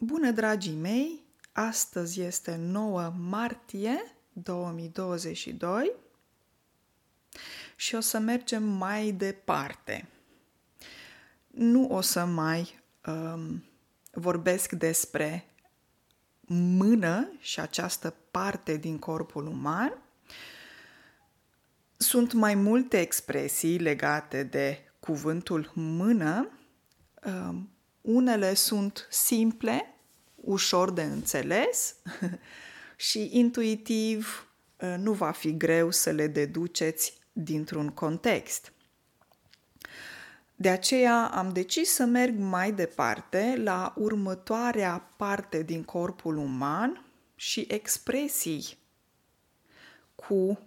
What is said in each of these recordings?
Bună, dragii mei! Astăzi este 9 martie 2022 și o să mergem mai departe. Nu o să mai um, vorbesc despre mână și această parte din corpul uman. Sunt mai multe expresii legate de cuvântul mână. Um, unele sunt simple, ușor de înțeles și intuitiv uh, nu va fi greu să le deduceți dintr-un context. De aceea am decis să merg mai departe la următoarea parte din corpul uman și expresii cu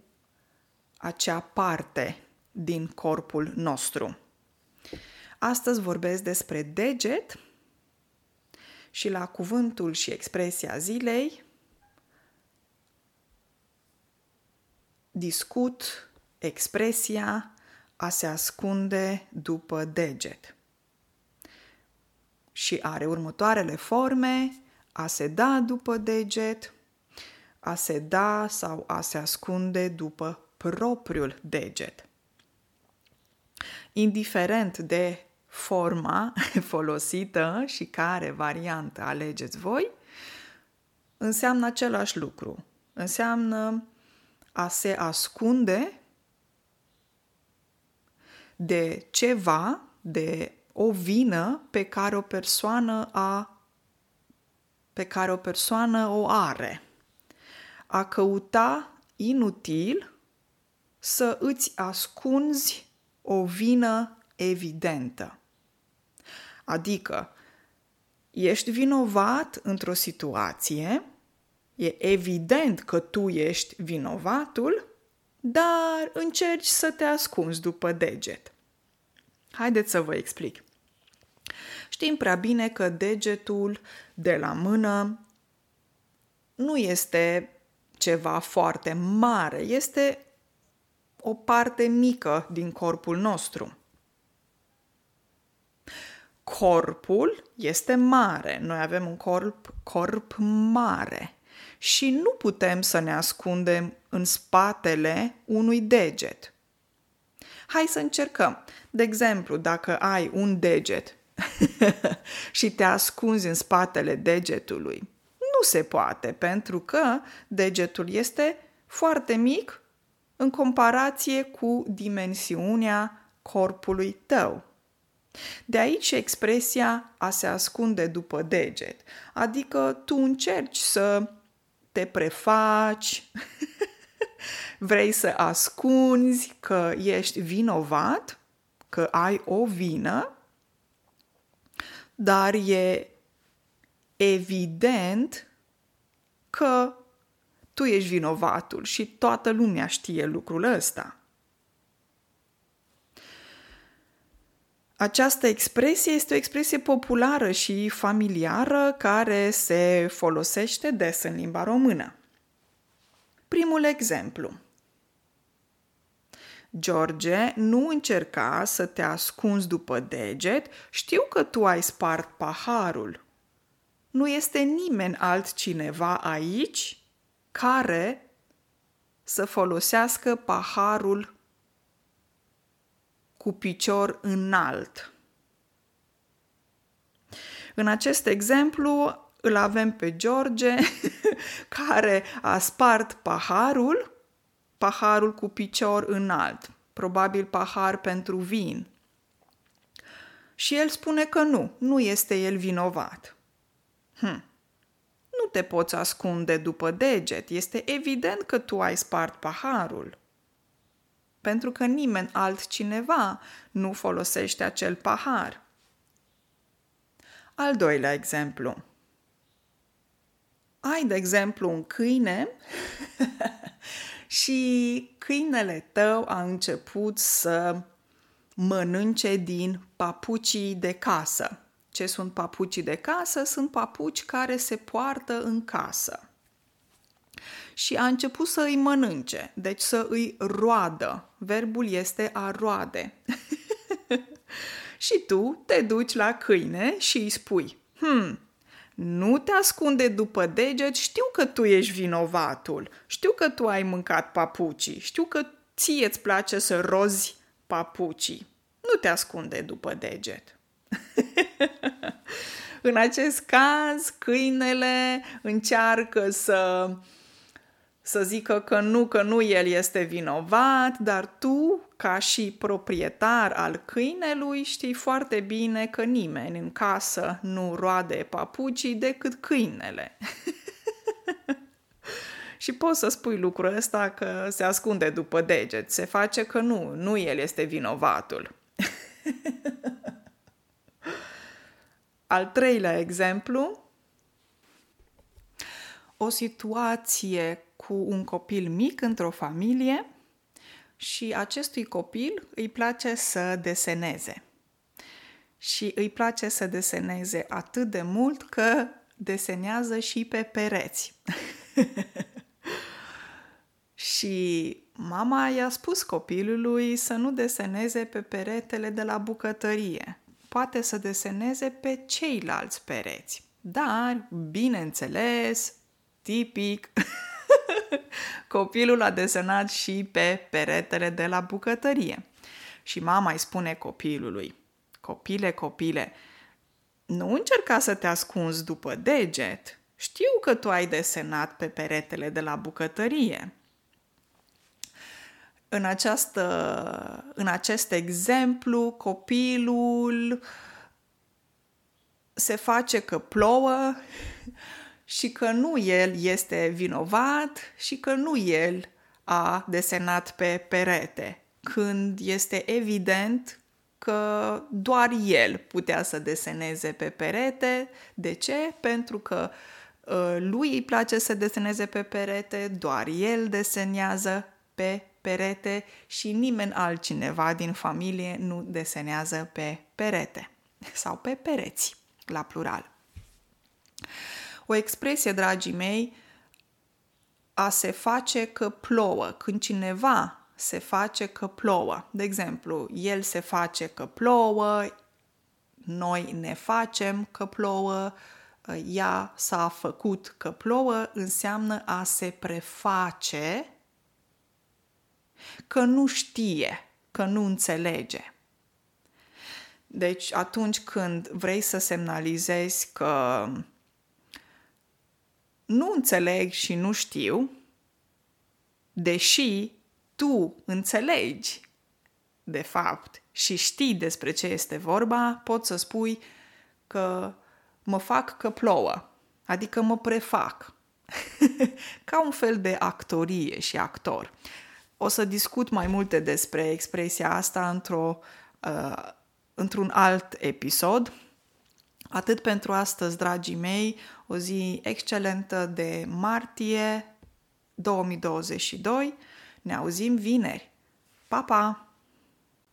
acea parte din corpul nostru. Astăzi vorbesc despre deget și la cuvântul și expresia zilei discut expresia a se ascunde după deget. Și are următoarele forme, a se da după deget, a se da sau a se ascunde după propriul deget. Indiferent de forma folosită și care variantă alegeți voi, înseamnă același lucru. Înseamnă a se ascunde de ceva, de o vină pe care o persoană a pe care o persoană o are. A căuta inutil să îți ascunzi o vină evidentă. Adică, ești vinovat într-o situație, e evident că tu ești vinovatul, dar încerci să te ascunzi după deget. Haideți să vă explic. Știm prea bine că degetul de la mână nu este ceva foarte mare, este o parte mică din corpul nostru corpul este mare. Noi avem un corp, corp mare și nu putem să ne ascundem în spatele unui deget. Hai să încercăm. De exemplu, dacă ai un deget și te ascunzi în spatele degetului, nu se poate, pentru că degetul este foarte mic în comparație cu dimensiunea corpului tău. De aici expresia a se ascunde după deget, adică tu încerci să te prefaci, vrei să ascunzi că ești vinovat, că ai o vină, dar e evident că tu ești vinovatul și toată lumea știe lucrul ăsta. Această expresie este o expresie populară și familiară care se folosește des în limba română. Primul exemplu. George, nu încerca să te ascunzi după deget, știu că tu ai spart paharul. Nu este nimeni altcineva aici care să folosească paharul cu picior înalt. În acest exemplu îl avem pe George care a spart paharul, paharul cu picior înalt, probabil pahar pentru vin. Și el spune că nu, nu este el vinovat. Hm. Nu te poți ascunde după deget, este evident că tu ai spart paharul pentru că nimeni altcineva nu folosește acel pahar. Al doilea exemplu. Ai, de exemplu, un câine și câinele tău a început să mănânce din papucii de casă. Ce sunt papucii de casă? Sunt papuci care se poartă în casă și a început să îi mănânce, deci să îi roadă. Verbul este a roade. și tu te duci la câine și îi spui, hmm, Nu te ascunde după deget, știu că tu ești vinovatul, știu că tu ai mâncat papucii, știu că ție îți place să rozi papucii. Nu te ascunde după deget. În acest caz, câinele încearcă să să zică că nu, că nu el este vinovat, dar tu, ca și proprietar al câinelui, știi foarte bine că nimeni în casă nu roade papucii decât câinele. și poți să spui lucrul ăsta că se ascunde după deget, se face că nu, nu el este vinovatul. Al treilea exemplu, o situație cu un copil mic într-o familie și acestui copil îi place să deseneze. Și îi place să deseneze atât de mult că desenează și pe pereți. și mama i-a spus copilului să nu deseneze pe peretele de la bucătărie. Poate să deseneze pe ceilalți pereți. Dar, bineînțeles, tipic, Copilul a desenat și pe peretele de la bucătărie. Și mama îi spune copilului, copile, copile, nu încerca să te ascunzi după deget. Știu că tu ai desenat pe peretele de la bucătărie. În, această, în acest exemplu, copilul se face că plouă și că nu el este vinovat și că nu el a desenat pe perete, când este evident că doar el putea să deseneze pe perete. De ce? Pentru că uh, lui îi place să deseneze pe perete, doar el desenează pe perete și nimeni altcineva din familie nu desenează pe perete sau pe pereți, la plural. O expresie, dragii mei, a se face că plouă. Când cineva se face că plouă. De exemplu, el se face că plouă, noi ne facem că plouă, ea s-a făcut că plouă, înseamnă a se preface că nu știe, că nu înțelege. Deci atunci când vrei să semnalizezi că nu înțeleg și nu știu, deși tu înțelegi, de fapt, și știi despre ce este vorba, poți să spui că mă fac că plouă, adică mă prefac. Ca un fel de actorie și actor. O să discut mai multe despre expresia asta într-o, uh, într-un alt episod, Atât pentru astăzi, dragii mei, o zi excelentă de martie 2022. Ne auzim vineri. Pa, pa!